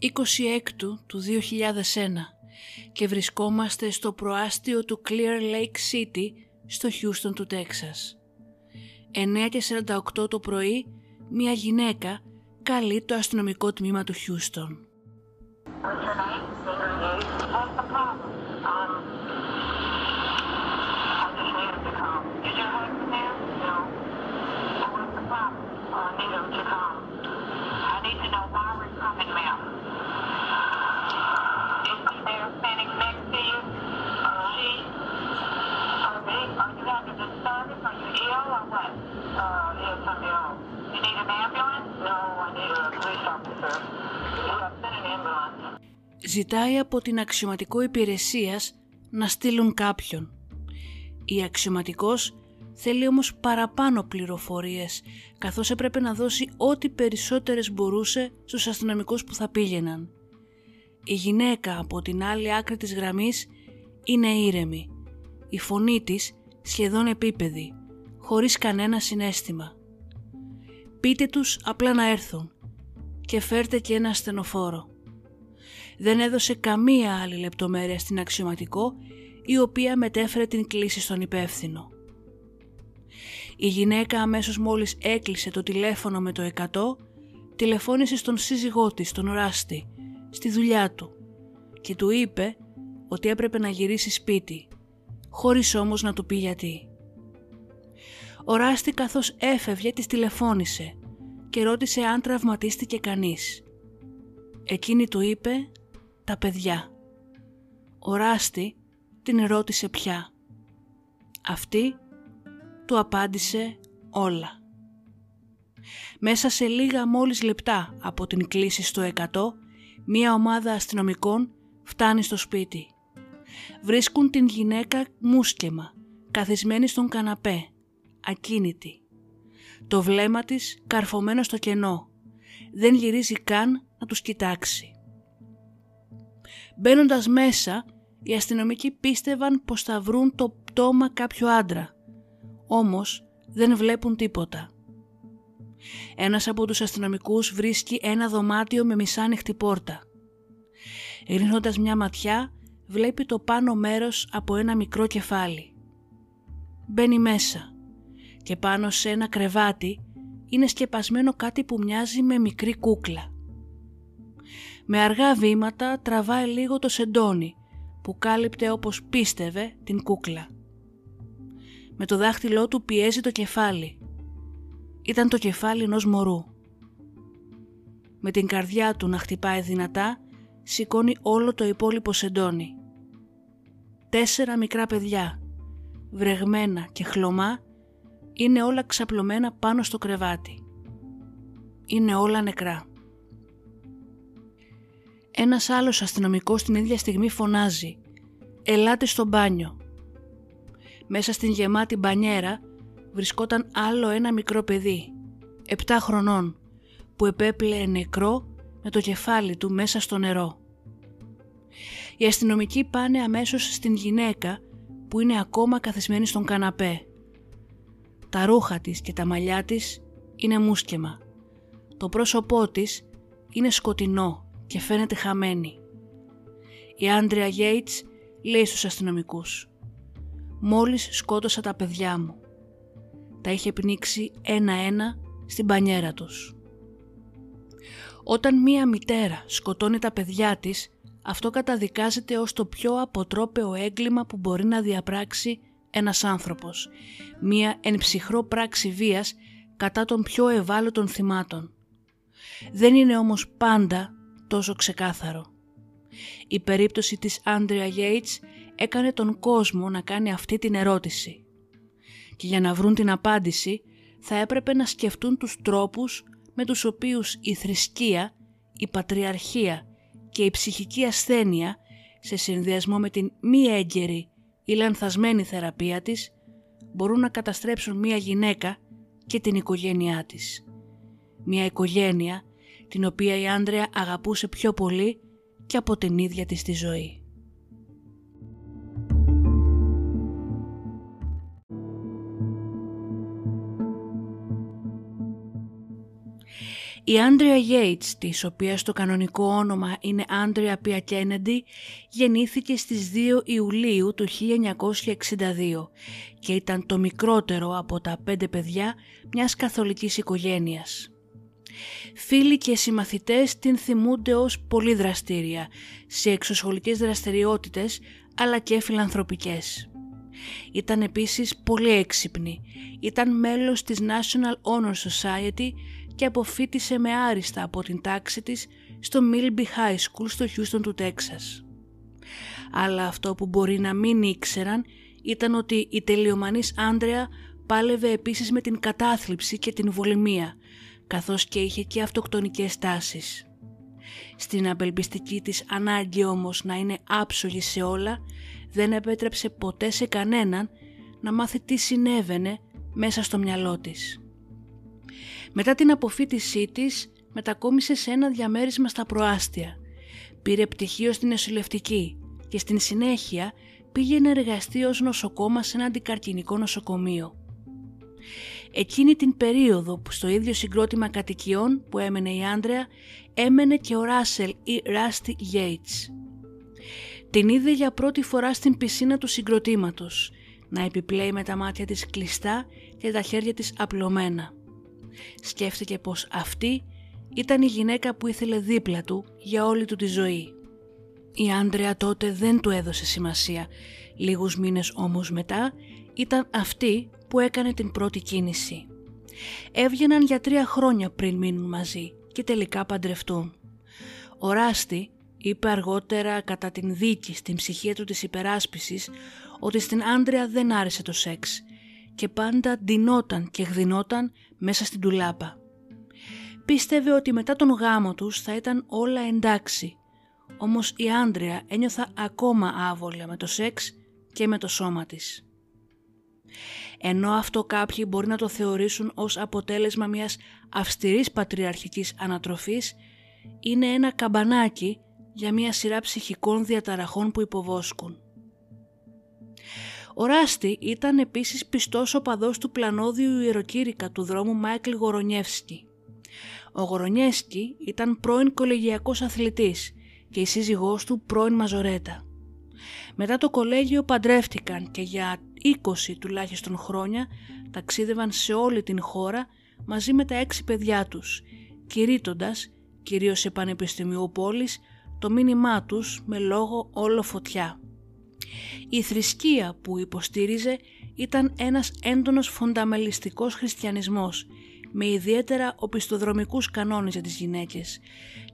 26 του 2001 και βρισκόμαστε στο προάστιο του Clear Lake City στο Χούστον του Τέξας. 9.48 το πρωί, μια γυναίκα καλεί το αστυνομικό τμήμα του Χούστον. Ζητάει από την αξιωματικό υπηρεσίας να στείλουν κάποιον. Η αξιωματικός θέλει όμως παραπάνω πληροφορίες, καθώς έπρεπε να δώσει ό,τι περισσότερες μπορούσε στους αστυνομικούς που θα πήγαιναν. Η γυναίκα από την άλλη άκρη της γραμμής είναι ήρεμη. Η φωνή της σχεδόν επίπεδη, χωρίς κανένα συνέστημα. Πείτε τους απλά να έρθουν και φέρτε και ένα στενοφόρο. Δεν έδωσε καμία άλλη λεπτομέρεια στην αξιωματικό η οποία μετέφερε την κλίση στον υπεύθυνο. Η γυναίκα αμέσως μόλις έκλεισε το τηλέφωνο με το 100 τηλεφώνησε στον σύζυγό της, τον Ράστη, στη δουλειά του και του είπε ότι έπρεπε να γυρίσει σπίτι, χωρίς όμως να του πει γιατί. Ο Ράστη καθώς έφευγε της τηλεφώνησε και ρώτησε αν τραυματίστηκε κανείς. Εκείνη του είπε «Τα παιδιά». Ο Ράστη την ρώτησε πια. Αυτή του απάντησε όλα. Μέσα σε λίγα μόλις λεπτά από την κλίση στο 100, μία ομάδα αστυνομικών φτάνει στο σπίτι. Βρίσκουν την γυναίκα μουσκεμα, καθισμένη στον καναπέ, ακίνητη. Το βλέμμα της καρφωμένο στο κενό. Δεν γυρίζει καν να τους κοιτάξει. Μπαίνοντας μέσα, οι αστυνομικοί πίστευαν πως θα βρουν το πτώμα κάποιου άντρα. Όμως δεν βλέπουν τίποτα. Ένας από τους αστυνομικούς βρίσκει ένα δωμάτιο με μισάνοιχτη πόρτα. Ρίχνοντας μια ματιά, βλέπει το πάνω μέρος από ένα μικρό κεφάλι. Μπαίνει μέσα και πάνω σε ένα κρεβάτι είναι σκεπασμένο κάτι που μοιάζει με μικρή κούκλα. Με αργά βήματα τραβάει λίγο το σεντόνι που κάλυπτε όπως πίστευε την κούκλα. Με το δάχτυλό του πιέζει το κεφάλι. Ήταν το κεφάλι ενός μωρού. Με την καρδιά του να χτυπάει δυνατά, σηκώνει όλο το υπόλοιπο σεντόνι. Τέσσερα μικρά παιδιά, βρεγμένα και χλωμά, είναι όλα ξαπλωμένα πάνω στο κρεβάτι. είναι όλα νεκρά. Ένας άλλος αστυνομικός την ίδια στιγμή φωνάζει «Ελάτε στο μπάνιο». Μέσα στην γεμάτη μπανιέρα βρισκόταν άλλο ένα μικρό παιδί, 7 χρονών, που επέπλεε νεκρό με το κεφάλι του μέσα στο νερό. Οι αστυνομικοί πάνε αμέσως στην γυναίκα που είναι ακόμα καθισμένη στον καναπέ. Τα ρούχα της και τα μαλλιά της είναι μουσκεμα. Το πρόσωπό της είναι σκοτεινό και φαίνεται χαμένη. Η Άντρια Γέιτς λέει στους αστυνομικούς «Μόλις σκότωσα τα παιδιά μου». Τα είχε πνίξει ένα-ένα στην πανιέρα τους. Όταν μία μητέρα σκοτώνει τα παιδιά της, αυτό καταδικάζεται ως το πιο αποτρόπαιο έγκλημα που μπορεί να διαπράξει ένας άνθρωπος. Μία εν ψυχρό πράξη βίας κατά των πιο ευάλωτων θυμάτων. Δεν είναι όμως πάντα τόσο ξεκάθαρο. Η περίπτωση της Άντρια Γέιτς έκανε τον κόσμο να κάνει αυτή την ερώτηση. Και για να βρουν την απάντηση θα έπρεπε να σκεφτούν τους τρόπους με τους οποίους η θρησκεία, η πατριαρχία και η ψυχική ασθένεια σε συνδυασμό με την μη έγκαιρη ή λανθασμένη θεραπεία της μπορούν να καταστρέψουν μία γυναίκα και την οικογένειά της. Μία οικογένεια την οποία η Άντρεα αγαπούσε πιο πολύ και από την ίδια της τη ζωή. Η Άντρια Γέιτς, της οποίας το κανονικό όνομα είναι Άντρια Πια Κένεντι, γεννήθηκε στις 2 Ιουλίου του 1962 και ήταν το μικρότερο από τα πέντε παιδιά μιας καθολικής οικογένειας. Φίλοι και συμμαθητές την θυμούνται ως πολύ δραστήρια σε εξωσχολικές δραστηριότητες αλλά και φιλανθρωπικές. Ήταν επίσης πολύ έξυπνη. Ήταν μέλος της National Honor Society και αποφύτησε με άριστα από την τάξη της στο Milby High School στο Houston του Τέξας. Αλλά αυτό που μπορεί να μην ήξεραν ήταν ότι η τελειομανής Άντρεα πάλευε επίσης με την κατάθλιψη και την βολημία, καθώς και είχε και αυτοκτονικές τάσεις. Στην απελπιστική της ανάγκη όμως να είναι άψογη σε όλα, δεν επέτρεψε ποτέ σε κανέναν να μάθει τι συνέβαινε μέσα στο μυαλό της. Μετά την αποφύτισή της, μετακόμισε σε ένα διαμέρισμα στα προάστια. Πήρε πτυχίο στην νοσηλευτική και στην συνέχεια πήγε να εργαστεί ως νοσοκόμα σε ένα αντικαρκυνικό νοσοκομείο. Εκείνη την περίοδο που στο ίδιο συγκρότημα κατοικιών που έμενε η Άντρεα έμενε και ο Ράσελ ή Ράστι Γέιτς. Την είδε για πρώτη φορά στην πισίνα του συγκροτήματος να επιπλέει με τα μάτια της κλειστά και τα χέρια της απλωμένα. Σκέφτηκε πως αυτή ήταν η γυναίκα που ήθελε δίπλα του για όλη του τη ζωή. Η Άντρεα τότε δεν του έδωσε σημασία. Λίγους μήνες όμως μετά ήταν αυτή που έκανε την πρώτη κίνηση. Έβγαιναν για τρία χρόνια πριν μείνουν μαζί και τελικά παντρευτούν. Ο Ράστη είπε αργότερα κατά την δίκη στην ψυχία του της υπεράσπισης ότι στην Άντρεα δεν άρεσε το σεξ και πάντα ντυνόταν και γδινόταν μέσα στην τουλάπα. Πίστευε ότι μετά τον γάμο τους θα ήταν όλα εντάξει, όμως η Άντρια ένιωθα ακόμα άβολα με το σεξ και με το σώμα της. Ενώ αυτό κάποιοι μπορεί να το θεωρήσουν ως αποτέλεσμα μιας αυστηρής πατριαρχικής ανατροφής, είναι ένα καμπανάκι για μια σειρά ψυχικών διαταραχών που υποβόσκουν. Ο Ράστη ήταν επίσης πιστός οπαδός του πλανόδιου ιεροκήρυκα του δρόμου Μάικλ Γορονιεύσκη. Ο Γορονιεύσκη ήταν πρώην κολεγιακός αθλητής και η σύζυγός του πρώην μαζορέτα. Μετά το κολέγιο παντρεύτηκαν και για 20 τουλάχιστον χρόνια ταξίδευαν σε όλη την χώρα μαζί με τα έξι παιδιά τους, κηρύττοντας, κυρίως σε πανεπιστημίου πόλης, το μήνυμά τους με λόγο όλο φωτιά. Η θρησκεία που υποστήριζε ήταν ένας έντονος φονταμελιστικός χριστιανισμός με ιδιαίτερα οπισθοδρομικούς κανόνες για τις γυναίκες,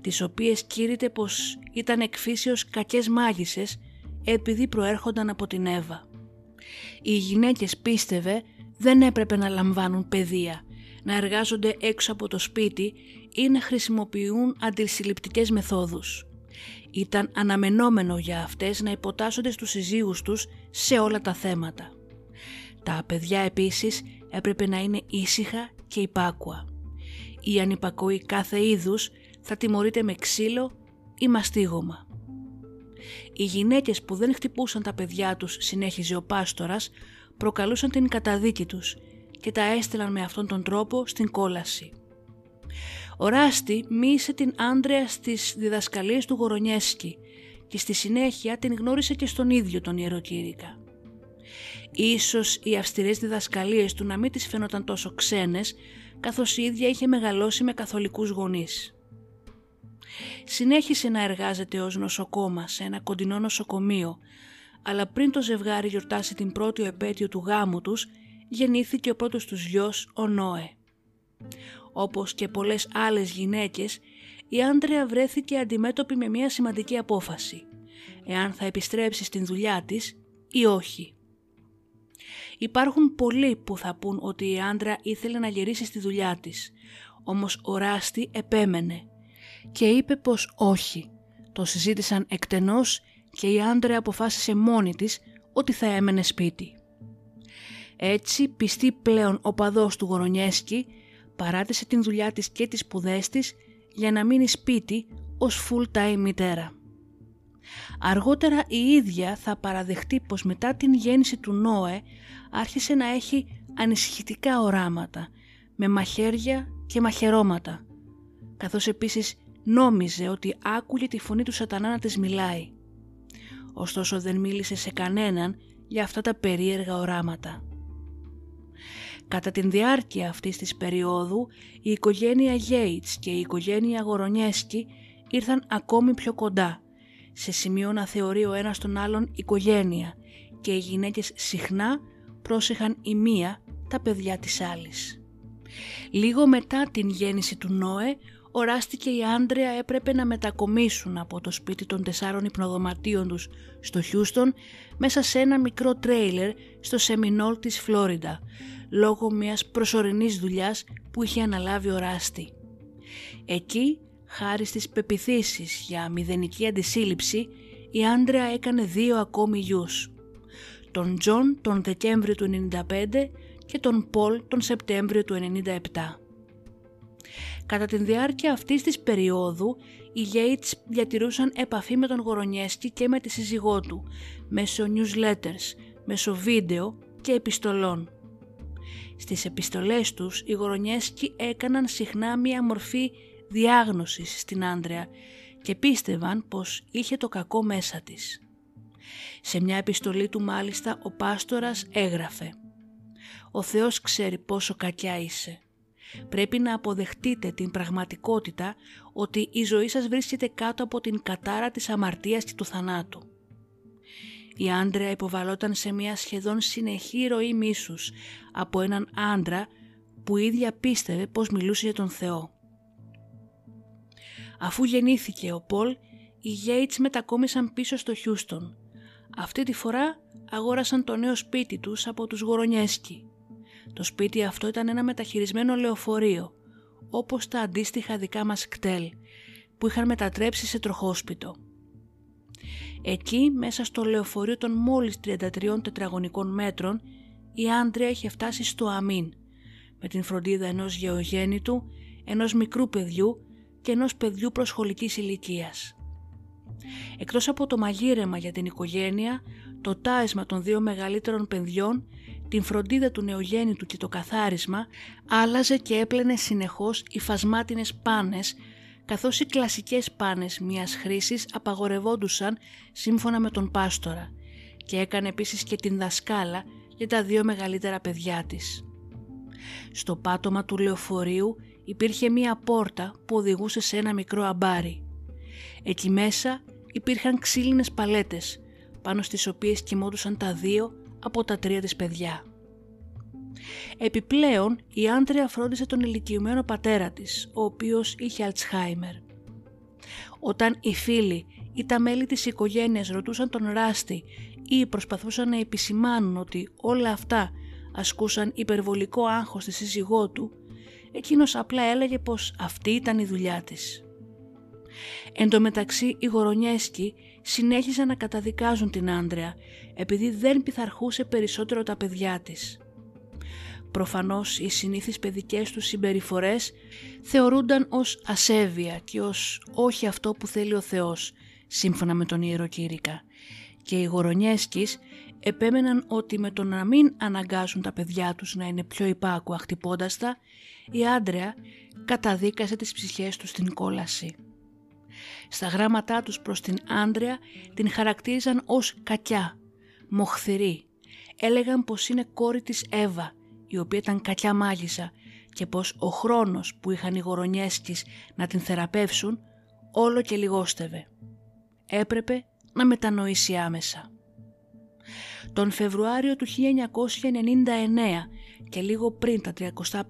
τις οποίες κήρυτε πως ήταν εκφύσεως κακές μάγισσες επειδή προέρχονταν από την Εύα. Οι γυναίκες πίστευε δεν έπρεπε να λαμβάνουν παιδεία, να εργάζονται έξω από το σπίτι ή να χρησιμοποιούν αντισυλληπτικές μεθόδους. Ήταν αναμενόμενο για αυτές να υποτάσσονται στους συζύγους τους σε όλα τα θέματα. Τα παιδιά επίσης έπρεπε να είναι ήσυχα και υπάκουα. Η ανυπακοή κάθε είδους θα τιμωρείται με ξύλο ή μαστίγωμα. Οι γυναίκες που δεν χτυπούσαν τα παιδιά τους, συνέχιζε ο πάστορας, προκαλούσαν την καταδίκη τους και τα έστελαν με αυτόν τον τρόπο στην κόλαση. Ο Ράστη μίλησε την Άντρεα στις διδασκαλίες του Γορονιέσκη και στη συνέχεια την γνώρισε και στον ίδιο τον ιεροκήρυκα. Ίσως οι αυστηρές διδασκαλίες του να μην τις φαίνονταν τόσο ξένες, καθώς η ίδια είχε μεγαλώσει με καθολικούς γονείς. Συνέχισε να εργάζεται ως νοσοκόμα σε ένα κοντινό νοσοκομείο, αλλά πριν το ζευγάρι γιορτάσει την πρώτη επέτειο του γάμου τους, γεννήθηκε ο πρώτος τους γιος, ο Νόε. Όπως και πολλές άλλες γυναίκες, η Άντρεα βρέθηκε αντιμέτωπη με μια σημαντική απόφαση, εάν θα επιστρέψει στην δουλειά της ή όχι. Υπάρχουν πολλοί που θα πούν ότι η άντρα ήθελε να γυρίσει στη δουλειά της, όμως ο Ράστη επέμενε και είπε πως όχι. Το συζήτησαν εκτενώς και η άντρα αποφάσισε μόνη της ότι θα έμενε σπίτι. Έτσι, πιστή πλέον ο παδός του Γορονιέσκη, παράτησε την δουλειά της και τις σπουδές της για να μείνει σπίτι ως full-time μητέρα. Αργότερα η ίδια θα παραδεχτεί πως μετά την γέννηση του Νόε άρχισε να έχει ανησυχητικά οράματα με μαχαίρια και μαχαιρώματα καθώς επίσης νόμιζε ότι άκουγε τη φωνή του σατανά να της μιλάει. Ωστόσο δεν μίλησε σε κανέναν για αυτά τα περίεργα οράματα. Κατά την διάρκεια αυτής της περίοδου η οικογένεια Γέιτς και η οικογένεια Γορονιέσκι ήρθαν ακόμη πιο κοντά σε σημείο να θεωρεί ο ένας τον άλλον οικογένεια και οι γυναίκες συχνά πρόσεχαν η μία τα παιδιά της άλλης. Λίγο μετά την γέννηση του Νόε, ο Ράστη και η Άντρεα έπρεπε να μετακομίσουν από το σπίτι των τεσσάρων υπνοδωματίων τους στο Χιούστον μέσα σε ένα μικρό τρέιλερ στο Σεμινόλ της Φλόριντα, λόγω μιας προσωρινής δουλειάς που είχε αναλάβει ο Ράστι. Εκεί Χάρη στις πεποιθήσεις για μηδενική αντισύλληψη, η Άντρεα έκανε δύο ακόμη γιους. Τον Τζον τον Δεκέμβριο του 1995 και τον Πολ τον Σεπτέμβριο του 1997. Κατά τη διάρκεια αυτής της περίοδου, οι Γέιτς διατηρούσαν επαφή με τον Γορονιέσκι και με τη σύζυγό του, μέσω newsletters, μέσω βίντεο και επιστολών. Στις επιστολές τους, οι Γορονιέσκοι έκαναν συχνά μία μορφή διάγνωσης στην Άντρεα και πίστευαν πως είχε το κακό μέσα της. Σε μια επιστολή του μάλιστα ο πάστορας έγραφε «Ο Θεός ξέρει πόσο κακιά είσαι. Πρέπει να αποδεχτείτε την πραγματικότητα ότι η ζωή σας βρίσκεται κάτω από την κατάρα της αμαρτίας και του θανάτου. Η άντρεα υποβαλόταν σε μια σχεδόν συνεχή ροή μίσους από έναν άντρα που ίδια πίστευε πως μιλούσε για τον Θεό. Αφού γεννήθηκε ο Πολ, οι Γέιτς μετακόμισαν πίσω στο Χιούστον. Αυτή τη φορά αγόρασαν το νέο σπίτι τους από τους Γορονιέσκι. Το σπίτι αυτό ήταν ένα μεταχειρισμένο λεωφορείο, όπως τα αντίστοιχα δικά μας κτέλ, που είχαν μετατρέψει σε τροχόσπιτο. Εκεί, μέσα στο λεωφορείο των μόλις 33 τετραγωνικών μέτρων, η Άντρια είχε φτάσει στο αμήν, με την φροντίδα ενός γεωγέννητου, ενός μικρού παιδιού και ενός παιδιού προσχολικής ηλικίας. Εκτός από το μαγείρεμα για την οικογένεια, το τάισμα των δύο μεγαλύτερων παιδιών, την φροντίδα του νεογέννητου και το καθάρισμα, άλλαζε και έπλαινε συνεχώς οι φασμάτινες πάνες, καθώς οι κλασικές πάνες μιας χρήσης απαγορευόντουσαν σύμφωνα με τον πάστορα και έκανε επίσης και την δασκάλα για τα δύο μεγαλύτερα παιδιά της. Στο πάτωμα του λεωφορείου υπήρχε μία πόρτα που οδηγούσε σε ένα μικρό αμπάρι. Εκεί μέσα υπήρχαν ξύλινες παλέτες, πάνω στις οποίες κοιμόντουσαν τα δύο από τα τρία της παιδιά. Επιπλέον, η Άντρια φρόντισε τον ηλικιωμένο πατέρα της, ο οποίος είχε Αλτσχάιμερ. Όταν οι φίλοι ή τα μέλη της οικογένειας ρωτούσαν τον Ράστη ή προσπαθούσαν να επισημάνουν ότι όλα αυτά ασκούσαν υπερβολικό άγχος στη σύζυγό του, εκείνος απλά έλεγε πως αυτή ήταν η δουλειά της. Εν τω μεταξύ οι Γορονιέσκοι συνέχιζαν να καταδικάζουν την Άντρεα επειδή δεν πειθαρχούσε περισσότερο τα παιδιά της. Προφανώς οι συνήθεις παιδικές τους συμπεριφορές θεωρούνταν ως ασέβεια και ως όχι αυτό που θέλει ο Θεός, σύμφωνα με τον Ιεροκήρυκα. Και οι Γορονιέσκης επέμεναν ότι με το να μην αναγκάζουν τα παιδιά τους να είναι πιο υπάκουα χτυπώντας τα, η Άντρεα καταδίκασε τις ψυχές τους στην κόλαση. Στα γράμματά τους προς την Άντρεα την χαρακτήριζαν ως κακιά, μοχθηρή. Έλεγαν πως είναι κόρη της Εύα, η οποία ήταν κακιά μάγισσα και πως ο χρόνος που είχαν οι γορονιέσκεις να την θεραπεύσουν όλο και λιγόστευε. Έπρεπε να μετανοήσει άμεσα. Τον Φεβρουάριο του 1999 και λίγο πριν τα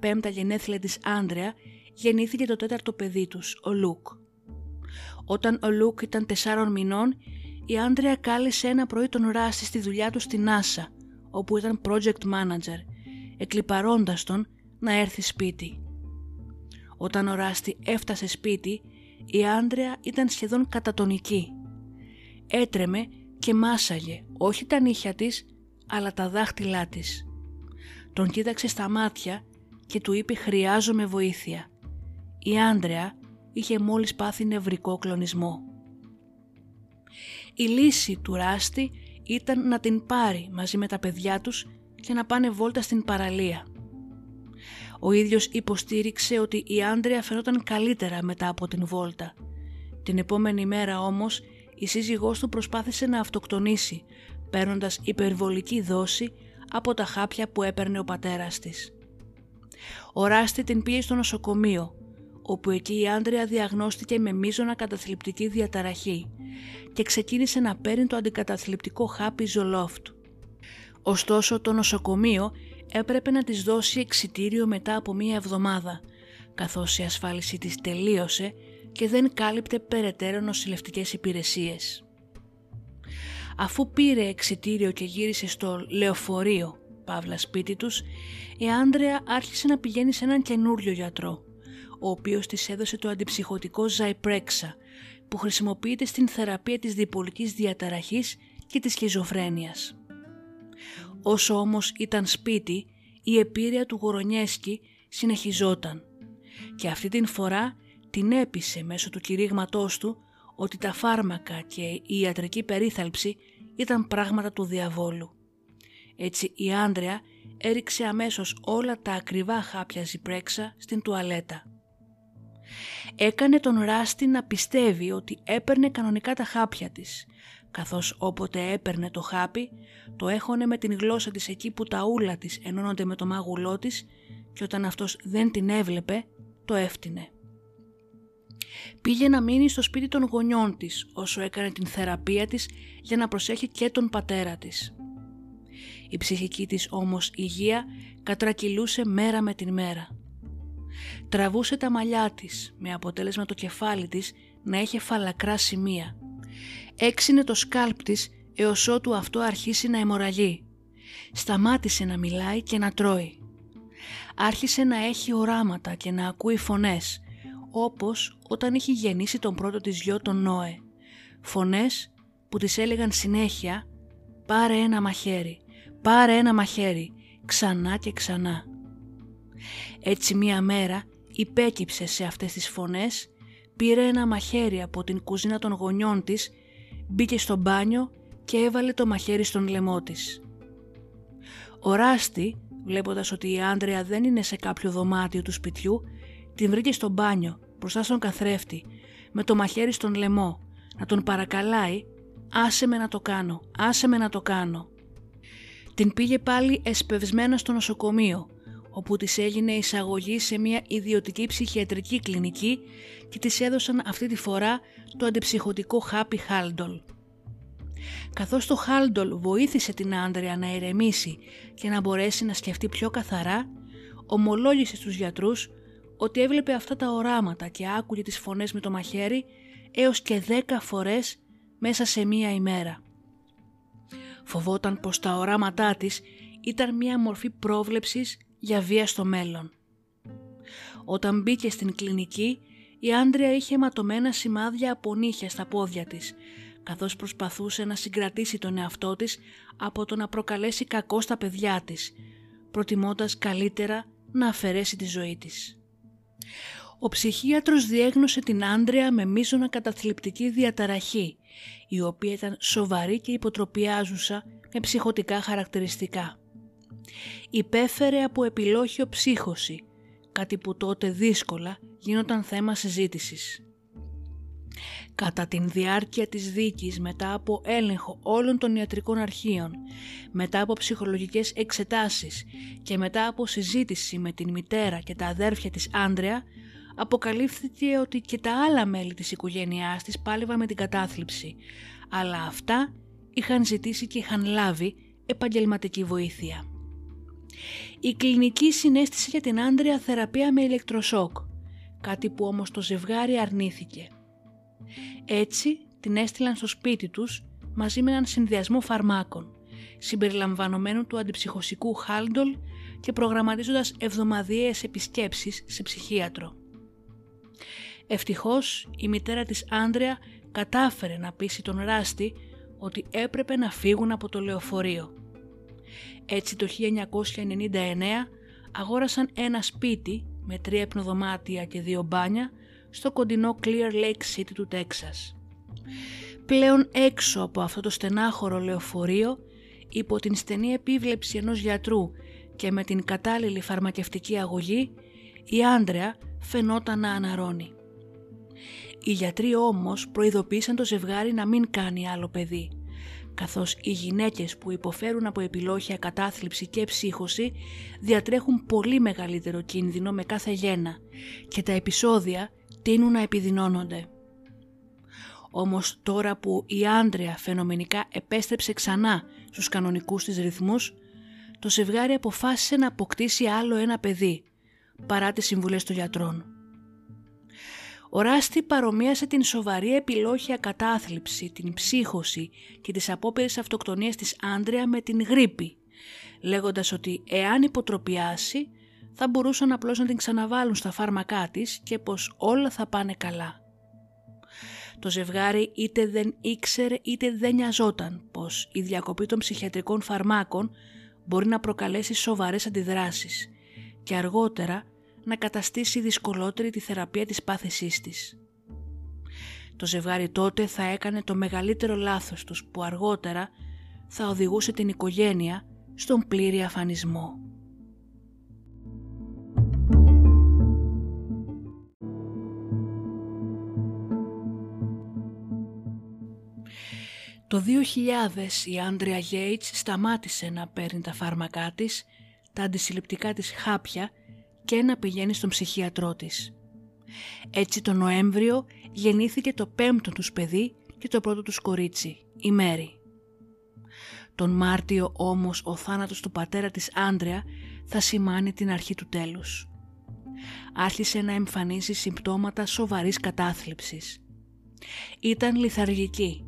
35 γενέθλια της Άντρεα γεννήθηκε το τέταρτο παιδί τους, ο Λουκ. Όταν ο Λουκ ήταν τεσσάρων μηνών, η Άντρεα κάλεσε ένα πρωί τον Ράστη στη δουλειά του στη NASA, όπου ήταν project manager, εκλυπαρώντας τον να έρθει σπίτι. Όταν ο Ράστη έφτασε σπίτι, η Άντρεα ήταν σχεδόν κατατονική. Έτρεμε και μάσαγε όχι τα νύχια της, αλλά τα δάχτυλά της. Τον κοίταξε στα μάτια και του είπε «Χρειάζομαι βοήθεια». Η Άντρεα είχε μόλις πάθει νευρικό κλονισμό. Η λύση του Ράστη ήταν να την πάρει μαζί με τα παιδιά τους και να πάνε βόλτα στην παραλία. Ο ίδιος υποστήριξε ότι η Άντρεα φαινόταν καλύτερα μετά από την βόλτα. Την επόμενη μέρα όμως η σύζυγός του προσπάθησε να αυτοκτονήσει παίρνοντας υπερβολική δόση από τα χάπια που έπαιρνε ο πατέρας της. Ο Ράστη την πήγε στο νοσοκομείο, όπου εκεί η Άντρια διαγνώστηκε με μείζωνα καταθλιπτική διαταραχή και ξεκίνησε να παίρνει το αντικαταθλιπτικό χάπι Ζολόφτ. Ωστόσο το νοσοκομείο έπρεπε να της δώσει εξιτήριο μετά από μία εβδομάδα, καθώς η ασφάλιση της τελείωσε και δεν κάλυπτε περαιτέρω νοσηλευτικές υπηρεσίες. Αφού πήρε εξιτήριο και γύρισε στο λεωφορείο, παύλα σπίτι τους, η Άντρεα άρχισε να πηγαίνει σε έναν καινούριο γιατρό, ο οποίος της έδωσε το αντιψυχωτικό Zyprexa, που χρησιμοποιείται στην θεραπεία της διπολικής διαταραχής και της σχιζοφρένειας. Όσο όμως ήταν σπίτι, η επίρρεια του Γορονιέσκη συνεχιζόταν και αυτή την φορά την έπεισε μέσω του κηρύγματός του ότι τα φάρμακα και η ιατρική περίθαλψη ήταν πράγματα του διαβόλου. Έτσι η Άντρεα έριξε αμέσως όλα τα ακριβά χάπια ζυπρέξα στην τουαλέτα. Έκανε τον Ράστη να πιστεύει ότι έπαιρνε κανονικά τα χάπια της, καθώς όποτε έπαιρνε το χάπι, το έχωνε με την γλώσσα της εκεί που τα ούλα της ενώνονται με το μάγουλό της και όταν αυτός δεν την έβλεπε, το έφτινε. Πήγε να μείνει στο σπίτι των γονιών της όσο έκανε την θεραπεία της για να προσέχει και τον πατέρα της. Η ψυχική της όμως υγεία κατρακυλούσε μέρα με την μέρα. Τραβούσε τα μαλλιά της με αποτέλεσμα το κεφάλι της να είχε φαλακρά σημεία. Έξινε το σκάλπ της έως ότου αυτό αρχίσει να αιμορραγεί. Σταμάτησε να μιλάει και να τρώει. Άρχισε να έχει οράματα και να ακούει φωνές όπως όταν είχε γεννήσει τον πρώτο της γιο τον Νόε. Φωνές που της έλεγαν συνέχεια «Πάρε ένα μαχαίρι, πάρε ένα μαχαίρι», ξανά και ξανά. Έτσι μία μέρα υπέκυψε σε αυτές τις φωνές, πήρε ένα μαχαίρι από την κουζίνα των γονιών της, μπήκε στο μπάνιο και έβαλε το μαχαίρι στον λαιμό της. Ο Ράστη, βλέποντας ότι η Άντρεα δεν είναι σε κάποιο δωμάτιο του σπιτιού, την βρήκε στο μπάνιο μπροστά στον καθρέφτη με το μαχαίρι στον λαιμό να τον παρακαλάει «Άσε με να το κάνω, άσε με να το κάνω». Την πήγε πάλι εσπευσμένα στο νοσοκομείο όπου της έγινε εισαγωγή σε μια ιδιωτική ψυχιατρική κλινική και της έδωσαν αυτή τη φορά το αντιψυχωτικό χάπι Χάλντολ. Καθώς το Χάλντολ βοήθησε την Άντρια να ηρεμήσει και να μπορέσει να σκεφτεί πιο καθαρά, ομολόγησε στους γιατρούς ότι έβλεπε αυτά τα οράματα και άκουγε τις φωνές με το μαχαίρι έως και δέκα φορές μέσα σε μία ημέρα. Φοβόταν πως τα οράματά της ήταν μία μορφή πρόβλεψης για βία στο μέλλον. Όταν μπήκε στην κλινική, η Άντρια είχε αιματωμένα σημάδια από νύχια στα πόδια της, καθώς προσπαθούσε να συγκρατήσει τον εαυτό της από το να προκαλέσει κακό στα παιδιά της, προτιμώντας καλύτερα να αφαιρέσει τη ζωή της. Ο ψυχίατρος διέγνωσε την Άντρια με μείζωνα καταθλιπτική διαταραχή, η οποία ήταν σοβαρή και υποτροπιάζουσα με ψυχοτικά χαρακτηριστικά. Υπέφερε από επιλόχιο ψύχωση, κάτι που τότε δύσκολα γίνονταν θέμα συζήτησης. Κατά την διάρκεια της δίκης, μετά από έλεγχο όλων των ιατρικών αρχείων, μετά από ψυχολογικές εξετάσεις και μετά από συζήτηση με την μητέρα και τα αδέρφια της Άντρεα, αποκαλύφθηκε ότι και τα άλλα μέλη της οικογένειάς της πάλευαν με την κατάθλιψη, αλλά αυτά είχαν ζητήσει και είχαν λάβει επαγγελματική βοήθεια. Η κλινική συνέστησε για την Άντρια θεραπεία με ηλεκτροσόκ, κάτι που όμως το ζευγάρι αρνήθηκε. Έτσι την έστειλαν στο σπίτι τους μαζί με έναν συνδυασμό φαρμάκων, συμπεριλαμβανομένου του αντιψυχωσικού Χάλντολ και προγραμματίζοντας εβδομαδιαίες επισκέψεις σε ψυχίατρο. Ευτυχώς η μητέρα της Άντρεα κατάφερε να πείσει τον Ράστη ότι έπρεπε να φύγουν από το λεωφορείο. Έτσι το 1999 αγόρασαν ένα σπίτι με τρία υπνοδωμάτια και δύο μπάνια στο κοντινό Clear Lake City του Τέξας. Πλέον έξω από αυτό το στενάχωρο λεωφορείο, υπό την στενή επίβλεψη ενός γιατρού και με την κατάλληλη φαρμακευτική αγωγή, η Άντρεα φαινόταν να αναρώνει. Οι γιατροί όμως προειδοποίησαν το ζευγάρι να μην κάνει άλλο παιδί, καθώς οι γυναίκες που υποφέρουν από επιλόχια κατάθλιψη και ψύχωση διατρέχουν πολύ μεγαλύτερο κίνδυνο με κάθε γένα και τα επεισόδια τείνουν να επιδεινώνονται. Όμως τώρα που η Άντρεα φαινομενικά επέστρεψε ξανά στους κανονικούς της ρυθμούς, το ζευγάρι αποφάσισε να αποκτήσει άλλο ένα παιδί, παρά τις συμβουλές των γιατρών. Ο Ράστη παρομοίασε την σοβαρή επιλόχια κατάθλιψη, την ψύχωση και τις απόπειρες αυτοκτονίας της Άντρεα με την γρήπη, λέγοντας ότι εάν υποτροπιάσει θα μπορούσαν απλώς να την ξαναβάλουν στα φάρμακά της και πως όλα θα πάνε καλά. Το ζευγάρι είτε δεν ήξερε είτε δεν νοιαζόταν πως η διακοπή των ψυχιατρικών φαρμάκων μπορεί να προκαλέσει σοβαρές αντιδράσεις και αργότερα να καταστήσει δυσκολότερη τη θεραπεία της πάθησής της. Το ζευγάρι τότε θα έκανε το μεγαλύτερο λάθος τους που αργότερα θα οδηγούσε την οικογένεια στον πλήρη αφανισμό. Το 2000 η Άντρια Γέιτς σταμάτησε να παίρνει τα φάρμακά της, τα αντισυλληπτικά της χάπια και να πηγαίνει στον ψυχίατρό της. Έτσι το Νοέμβριο γεννήθηκε το πέμπτο τους παιδί και το πρώτο τους κορίτσι, η Μέρη. Τον Μάρτιο όμως ο θάνατος του πατέρα της Άντρεα θα σημάνει την αρχή του τέλους. Άρχισε να εμφανίζει συμπτώματα σοβαρής κατάθλιψης. Ήταν λιθαργική.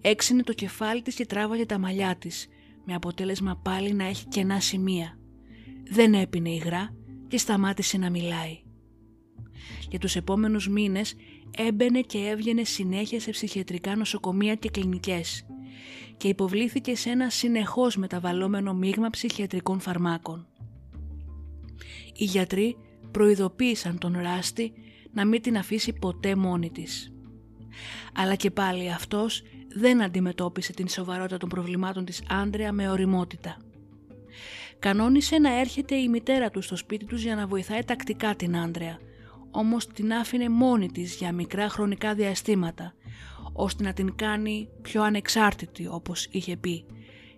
Έξινε το κεφάλι της και τράβαγε τα μαλλιά της, με αποτέλεσμα πάλι να έχει κενά σημεία. Δεν έπινε υγρά και σταμάτησε να μιλάει. Για τους επόμενους μήνες έμπαινε και έβγαινε συνέχεια σε ψυχιατρικά νοσοκομεία και κλινικές και υποβλήθηκε σε ένα συνεχώς μεταβαλλόμενο μείγμα ψυχιατρικών φαρμάκων. Οι γιατροί προειδοποίησαν τον Ράστη να μην την αφήσει ποτέ μόνη της. Αλλά και πάλι αυτός δεν αντιμετώπισε την σοβαρότητα των προβλημάτων της Άντρεα με οριμότητα κανόνισε να έρχεται η μητέρα του στο σπίτι τους για να βοηθάει τακτικά την Άντρεα, όμως την άφηνε μόνη της για μικρά χρονικά διαστήματα, ώστε να την κάνει πιο ανεξάρτητη όπως είχε πει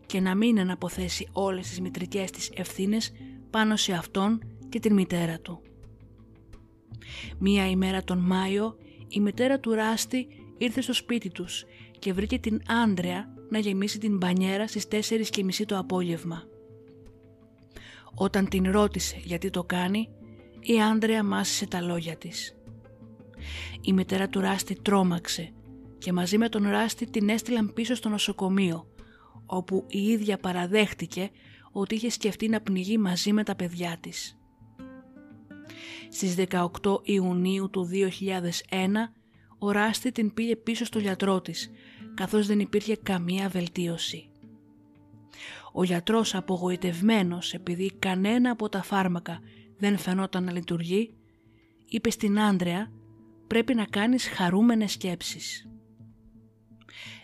και να μην αναποθέσει όλες τις μητρικές της ευθύνες πάνω σε αυτόν και την μητέρα του. Μία ημέρα τον Μάιο η μητέρα του Ράστη ήρθε στο σπίτι τους και βρήκε την Άντρεα να γεμίσει την μπανιέρα στις 4.30 το απόγευμα. Όταν την ρώτησε γιατί το κάνει, η Άντρεα μάσησε τα λόγια της. Η μητέρα του Ράστη τρόμαξε και μαζί με τον Ράστη την έστειλαν πίσω στο νοσοκομείο, όπου η ίδια παραδέχτηκε ότι είχε σκεφτεί να πνιγεί μαζί με τα παιδιά της. Στις 18 Ιουνίου του 2001 ο Ράστη την πήγε πίσω στο γιατρό της, καθώς δεν υπήρχε καμία βελτίωση. Ο γιατρός απογοητευμένος επειδή κανένα από τα φάρμακα δεν φαινόταν να λειτουργεί, είπε στην Άντρεα πρέπει να κάνεις χαρούμενες σκέψεις.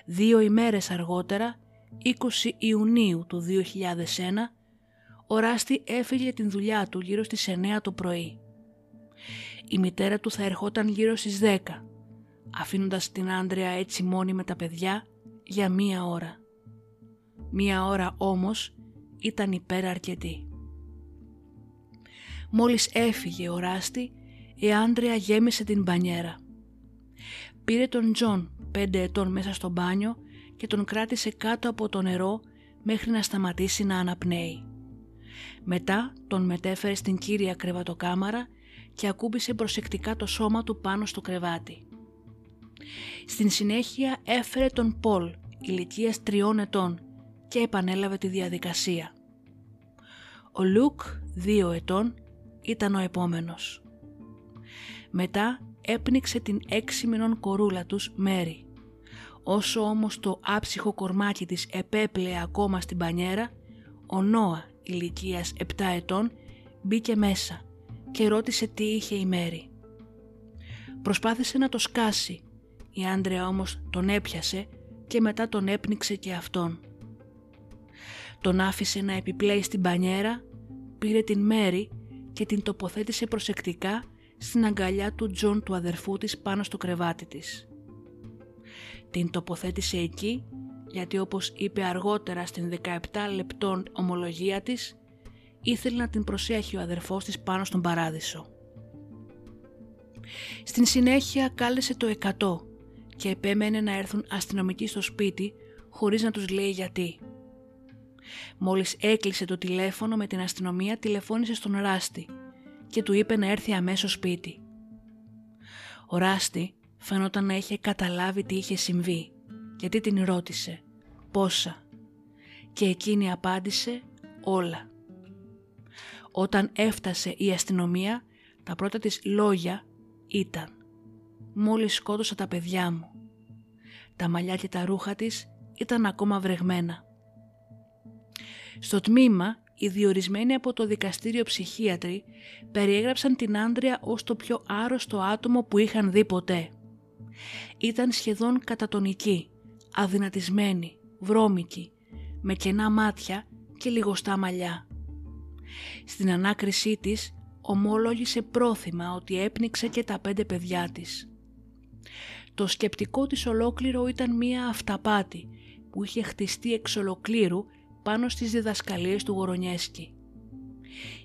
Δύο ημέρες αργότερα, 20 Ιουνίου του 2001, ο Ράστη έφυγε την δουλειά του γύρω στις 9 το πρωί. Η μητέρα του θα ερχόταν γύρω στις 10, αφήνοντας την Άντρεα έτσι μόνη με τα παιδιά για μία ώρα. Μία ώρα όμως ήταν υπέρα αρκετή. Μόλις έφυγε ο Ράστη, η Άντρεα γέμισε την μπανιέρα. Πήρε τον Τζον πέντε ετών μέσα στο μπάνιο και τον κράτησε κάτω από το νερό μέχρι να σταματήσει να αναπνέει. Μετά τον μετέφερε στην κύρια κρεβατοκάμαρα και ακούμπησε προσεκτικά το σώμα του πάνω στο κρεβάτι. Στην συνέχεια έφερε τον Πολ ηλικίας τριών ετών και επανέλαβε τη διαδικασία. Ο Λουκ, δύο ετών, ήταν ο επόμενος. Μετά έπνιξε την έξι μηνών κορούλα τους Μέρι. Όσο όμως το άψυχο κορμάκι της επέπλεε ακόμα στην πανιέρα, ο Νόα ηλικίας 7 ετών μπήκε μέσα και ρώτησε τι είχε η Μέρι. Προσπάθησε να το σκάσει, η Άντρεα όμως τον έπιασε και μετά τον έπνιξε και αυτόν. Τον άφησε να επιπλέει στην πανιέρα, πήρε την Μέρι και την τοποθέτησε προσεκτικά στην αγκαλιά του Τζον του αδερφού της πάνω στο κρεβάτι της. Την τοποθέτησε εκεί γιατί όπως είπε αργότερα στην 17 λεπτών ομολογία της ήθελε να την προσέχει ο αδερφός της πάνω στον παράδεισο. Στην συνέχεια κάλεσε το 100 και επέμενε να έρθουν αστυνομικοί στο σπίτι χωρίς να τους λέει γιατί. Μόλις έκλεισε το τηλέφωνο με την αστυνομία τηλεφώνησε στον Ράστη και του είπε να έρθει αμέσως σπίτι. Ο Ράστη φαινόταν να είχε καταλάβει τι είχε συμβεί γιατί την ρώτησε πόσα και εκείνη απάντησε όλα. Όταν έφτασε η αστυνομία τα πρώτα της λόγια ήταν «Μόλις σκότωσα τα παιδιά μου». Τα μαλλιά και τα ρούχα της ήταν ακόμα βρεγμένα. Στο τμήμα, οι διορισμένοι από το δικαστήριο ψυχίατροι περιέγραψαν την Άντρια ως το πιο άρρωστο άτομο που είχαν δει ποτέ. Ήταν σχεδόν κατατονική, αδυνατισμένη, βρώμικη, με κενά μάτια και λιγοστά μαλλιά. Στην ανάκρισή της ομόλογησε πρόθυμα ότι έπνιξε και τα πέντε παιδιά της. Το σκεπτικό της ολόκληρο ήταν μία αυταπάτη που είχε χτιστεί εξ ολοκλήρου πάνω στις διδασκαλίες του Γορονιέσκη.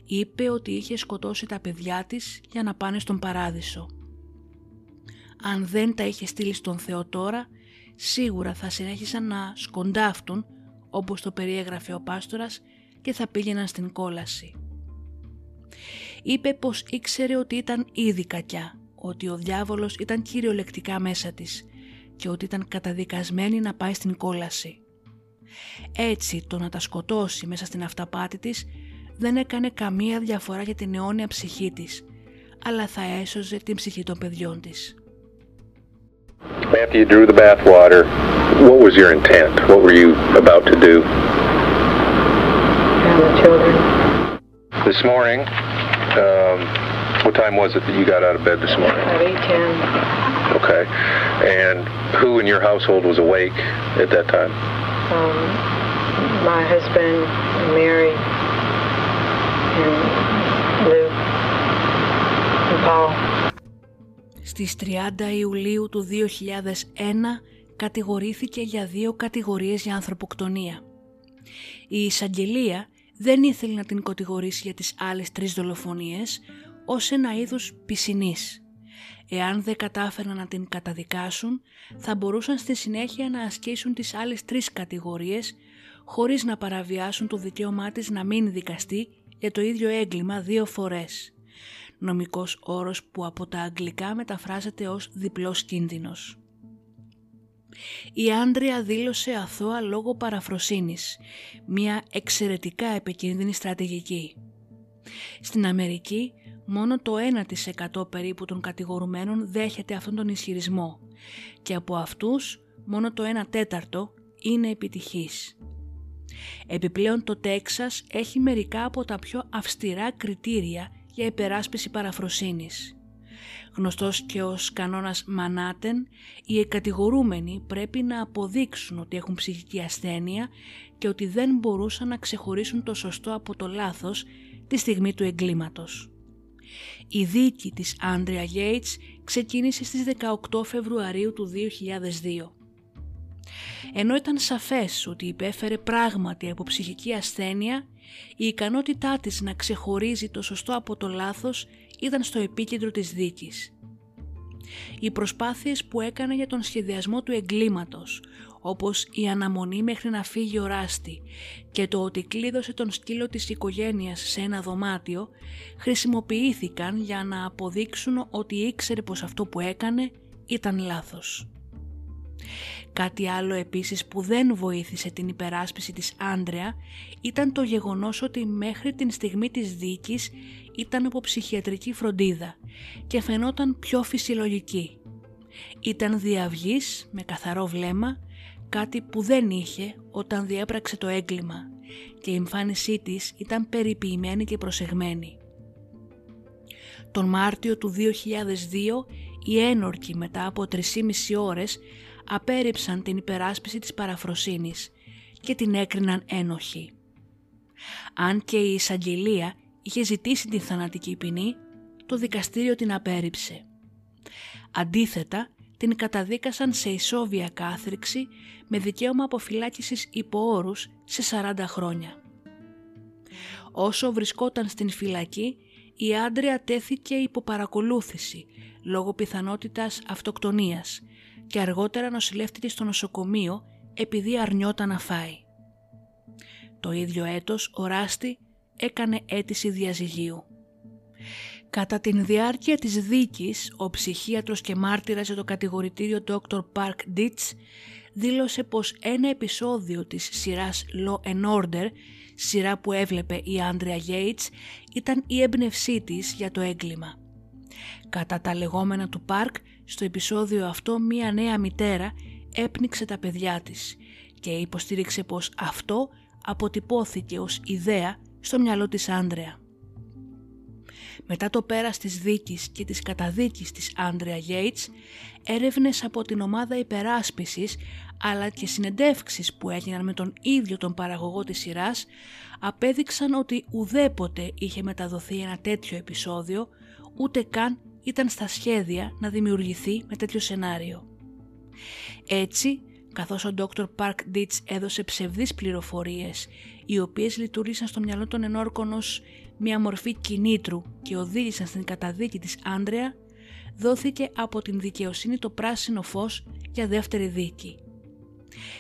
Είπε ότι είχε σκοτώσει τα παιδιά της για να πάνε στον παράδεισο. Αν δεν τα είχε στείλει στον Θεό τώρα, σίγουρα θα συνέχισαν να σκοντάφτουν όπως το περιέγραφε ο πάστορας και θα πήγαιναν στην κόλαση. Είπε πως ήξερε ότι ήταν ήδη κακιά, ότι ο διάβολος ήταν κυριολεκτικά μέσα της και ότι ήταν καταδικασμένη να πάει στην κόλαση. Έτσι το να τα σκοτώσει μέσα στην αυταπάτη της δεν έκανε καμία διαφορά για την αιώνια ψυχή της, αλλά θα έσωζε την ψυχή των παιδιών της. After you drew the bathwater, what was your intent? What were you about to do? And the children. This morning, um, what time was it that you got out of bed this morning? At 810, Okay. And who in your household was awake at that time? Um, my husband, and Mary, and Luke, and Paul. Στις 30 Ιουλίου του 2001 κατηγορήθηκε για δύο κατηγορίες για ανθρωποκτονία. Η εισαγγελία δεν ήθελε να την κατηγορήσει για τις άλλες τρεις δολοφονίες ως ένα είδος πισινής. Εάν δεν κατάφεραν να την καταδικάσουν, θα μπορούσαν στη συνέχεια να ασκήσουν τις άλλες τρεις κατηγορίες χωρίς να παραβιάσουν το δικαίωμά της να μην δικαστεί για το ίδιο έγκλημα δύο φορές. Νομικός όρος που από τα αγγλικά μεταφράζεται ως διπλός κίνδυνος. Η Άντρια δήλωσε αθώα λόγω παραφροσύνης, μια εξαιρετικά επικίνδυνη στρατηγική. Στην Αμερική μόνο το 1% περίπου των κατηγορουμένων δέχεται αυτόν τον ισχυρισμό και από αυτούς μόνο το 1 τέταρτο είναι επιτυχής. Επιπλέον το Τέξας έχει μερικά από τα πιο αυστηρά κριτήρια για υπεράσπιση παραφροσύνης. Γνωστός και ως κανόνας Μανάτεν, οι εκατηγορούμενοι πρέπει να αποδείξουν ότι έχουν ψυχική ασθένεια και ότι δεν μπορούσαν να ξεχωρίσουν το σωστό από το λάθος τη στιγμή του εγκλήματος. Η δίκη της Άντρια Γέιτς ξεκίνησε στις 18 Φεβρουαρίου του 2002. Ενώ ήταν σαφές ότι υπέφερε πράγματι από ψυχική ασθένεια, η ικανότητά της να ξεχωρίζει το σωστό από το λάθος ήταν στο επίκεντρο της δίκης. Οι προσπάθειες που έκανε για τον σχεδιασμό του εγκλήματος, όπως η αναμονή μέχρι να φύγει ο Ράστη και το ότι κλείδωσε τον σκύλο της οικογένειας σε ένα δωμάτιο, χρησιμοποιήθηκαν για να αποδείξουν ότι ήξερε πως αυτό που έκανε ήταν λάθος. Κάτι άλλο επίσης που δεν βοήθησε την υπεράσπιση της Άντρεα ήταν το γεγονός ότι μέχρι την στιγμή της δίκης ήταν από ψυχιατρική φροντίδα και φαινόταν πιο φυσιολογική. Ήταν διαυγής με καθαρό βλέμμα, κάτι που δεν είχε όταν διέπραξε το έγκλημα και η εμφάνισή της ήταν περιποιημένη και προσεγμένη. Τον Μάρτιο του 2002 οι ένορκοι μετά από 3,5 ώρες απέρριψαν την υπεράσπιση της παραφροσύνης και την έκριναν ένοχη. Αν και η εισαγγελία είχε ζητήσει την θανατική ποινή, το δικαστήριο την απέρριψε. Αντίθετα, την καταδίκασαν σε ισόβια κάθριξη με δικαίωμα αποφυλάκησης υπό όρους σε 40 χρόνια. Όσο βρισκόταν στην φυλακή, η άντρια τέθηκε υπό παρακολούθηση λόγω πιθανότητας αυτοκτονίας και αργότερα νοσηλεύτηκε στο νοσοκομείο επειδή αρνιόταν να φάει. Το ίδιο έτος ο Ράστη έκανε αίτηση διαζυγίου. Κατά την διάρκεια της δίκης, ο ψυχίατρος και μάρτυρας για το κατηγορητήριο Dr. Park Ditch δήλωσε πως ένα επεισόδιο της σειράς Law and Order, σειρά που έβλεπε η Άντρια Yates, ήταν η έμπνευσή της για το έγκλημα. Κατά τα λεγόμενα του Πάρκ, στο επεισόδιο αυτό μία νέα μητέρα έπνιξε τα παιδιά της και υποστήριξε πως αυτό αποτυπώθηκε ως ιδέα στο μυαλό της Άντρεα. Μετά το πέρας της δίκης και της καταδίκης της Άντρεα Γέιτς, έρευνες από την ομάδα υπεράσπισης αλλά και συνεντεύξεις που έγιναν με τον ίδιο τον παραγωγό της σειράς απέδειξαν ότι ουδέποτε είχε μεταδοθεί ένα τέτοιο επεισόδιο ούτε καν ήταν στα σχέδια να δημιουργηθεί με τέτοιο σενάριο. Έτσι, καθώς ο Dr. Park Ditch έδωσε ψευδείς πληροφορίες οι οποίες λειτουργήσαν στο μυαλό των ενόρκων ως μια μορφή κινήτρου και οδήγησαν στην καταδίκη της Άντρεα, δόθηκε από την δικαιοσύνη το πράσινο φως για δεύτερη δίκη.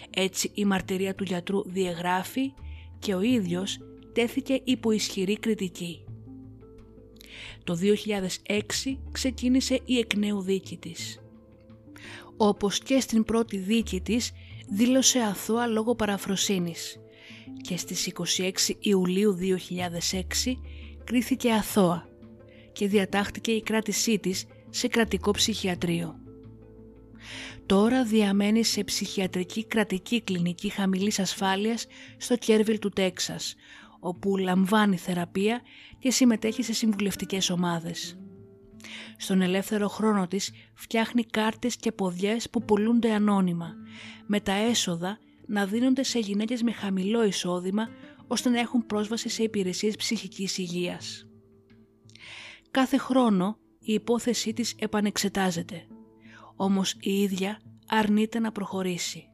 Έτσι η μαρτυρία του γιατρού διαγράφει και ο ίδιος τέθηκε υπό ισχυρή κριτική. Το 2006 ξεκίνησε η εκ νέου δίκη της. Όπως και στην πρώτη δίκη της δήλωσε αθώα λόγω παραφροσύνης και στις 26 Ιουλίου 2006 κρίθηκε αθώα και διατάχθηκε η κράτησή της σε κρατικό ψυχιατρίο. Τώρα διαμένει σε ψυχιατρική κρατική κλινική χαμηλής ασφάλειας στο Κέρβιλ του Τέξας, όπου λαμβάνει θεραπεία και συμμετέχει σε συμβουλευτικές ομάδες. Στον ελεύθερο χρόνο της φτιάχνει κάρτες και ποδιές που πουλούνται ανώνυμα, με τα έσοδα να δίνονται σε γυναίκες με χαμηλό εισόδημα ώστε να έχουν πρόσβαση σε υπηρεσίες ψυχικής υγείας. Κάθε χρόνο η υπόθεσή της επανεξετάζεται, όμως η ίδια αρνείται να προχωρήσει.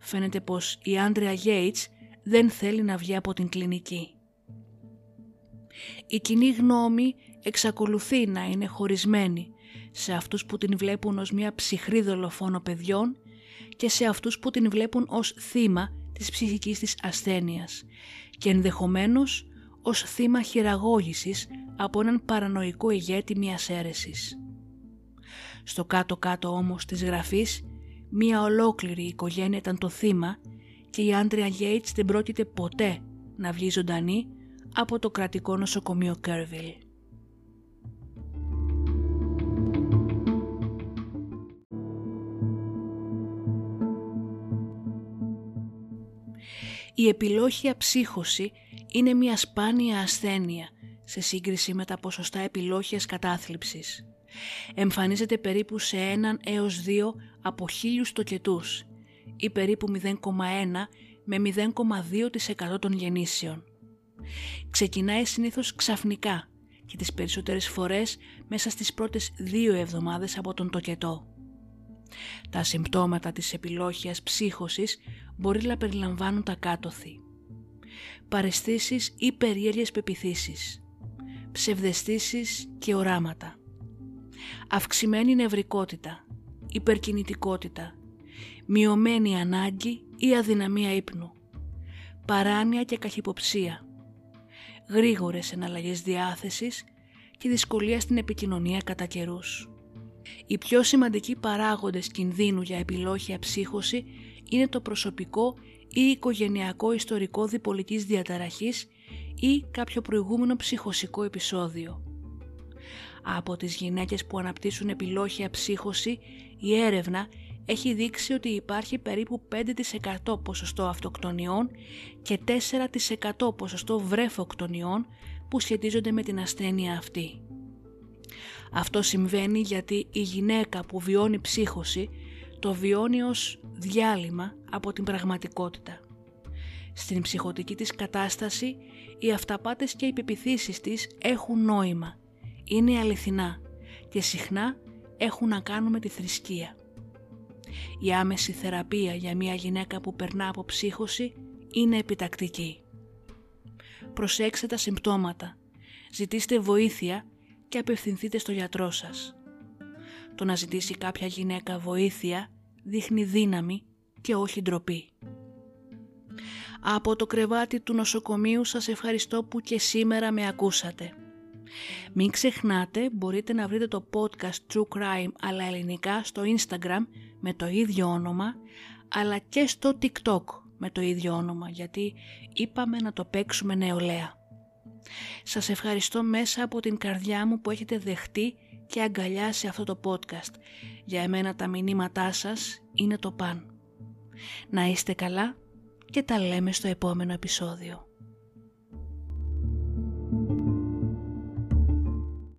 Φαίνεται πως η Άντρια Γέιτς δεν θέλει να βγει από την κλινική. Η κοινή γνώμη εξακολουθεί να είναι χωρισμένη σε αυτούς που την βλέπουν ως μια ψυχρή δολοφόνο παιδιών και σε αυτούς που την βλέπουν ως θύμα της ψυχικής της ασθένειας και ενδεχομένως ως θύμα χειραγώγησης από έναν παρανοϊκό ηγέτη μιας αίρεσης. Στο κάτω-κάτω όμως της γραφής, μια ολόκληρη οικογένεια ήταν το θύμα και η Άντρια Γέιτς δεν πρόκειται ποτέ να βγει ζωντανή από το κρατικό νοσοκομείο Κέρβιλ. Η επιλόχια ψύχωση είναι μια σπάνια ασθένεια σε σύγκριση με τα ποσοστά επιλόχιας κατάθλιψης. Εμφανίζεται περίπου σε έναν έως δύο από χίλιους τοκετούς ή περίπου 0,1 με 0,2% των γεννήσεων. Ξεκινάει συνήθως ξαφνικά και τις περισσότερες φορές μέσα στις πρώτες δύο εβδομάδες από τον τοκετό. Τα συμπτώματα της επιλόχιας ψύχωσης μπορεί να περιλαμβάνουν τα κάτωθη. Παρεστήσεις ή περίεργες πεπιθήσεις, ψευδεστήσεις και οράματα, αυξημένη νευρικότητα, υπερκινητικότητα, μειωμένη ανάγκη ή αδυναμία ύπνου, παράνοια και καχυποψία, γρήγορες εναλλαγές διάθεσης και δυσκολία στην επικοινωνία κατά καιρούς. Οι πιο σημαντικοί παράγοντες κινδύνου για επιλόχια ψύχωση είναι το προσωπικό ή οικογενειακό ιστορικό διπολικής διαταραχής ή κάποιο προηγούμενο ψυχοσικό επεισόδιο. Από τις γυναίκες που αναπτύσσουν επιλόχια ψύχωση, η έρευνα έχει δείξει ότι υπάρχει περίπου 5% ποσοστό αυτοκτονιών και 4% ποσοστό βρέφοκτονιών που σχετίζονται με την ασθένεια αυτή. Αυτό συμβαίνει γιατί η γυναίκα που βιώνει ψύχωση το βιώνει ως διάλειμμα από την πραγματικότητα. Στην ψυχοτική της κατάσταση οι αυταπάτες και οι πεπιθήσεις της έχουν νόημα, είναι αληθινά και συχνά έχουν να κάνουν με τη θρησκεία. Η άμεση θεραπεία για μια γυναίκα που περνά από ψύχωση είναι επιτακτική. Προσέξτε τα συμπτώματα, ζητήστε βοήθεια και απευθυνθείτε στο γιατρό σας. Το να ζητήσει κάποια γυναίκα βοήθεια δείχνει δύναμη και όχι ντροπή. Από το κρεβάτι του νοσοκομείου σας ευχαριστώ που και σήμερα με ακούσατε. Μην ξεχνάτε μπορείτε να βρείτε το podcast True Crime αλλά ελληνικά στο Instagram με το ίδιο όνομα αλλά και στο TikTok με το ίδιο όνομα γιατί είπαμε να το παίξουμε νεολαία. Σας ευχαριστώ μέσα από την καρδιά μου που έχετε δεχτεί και αγκαλιάσει αυτό το podcast. Για εμένα τα μηνύματά σας είναι το παν. Να είστε καλά και τα λέμε στο επόμενο επεισόδιο.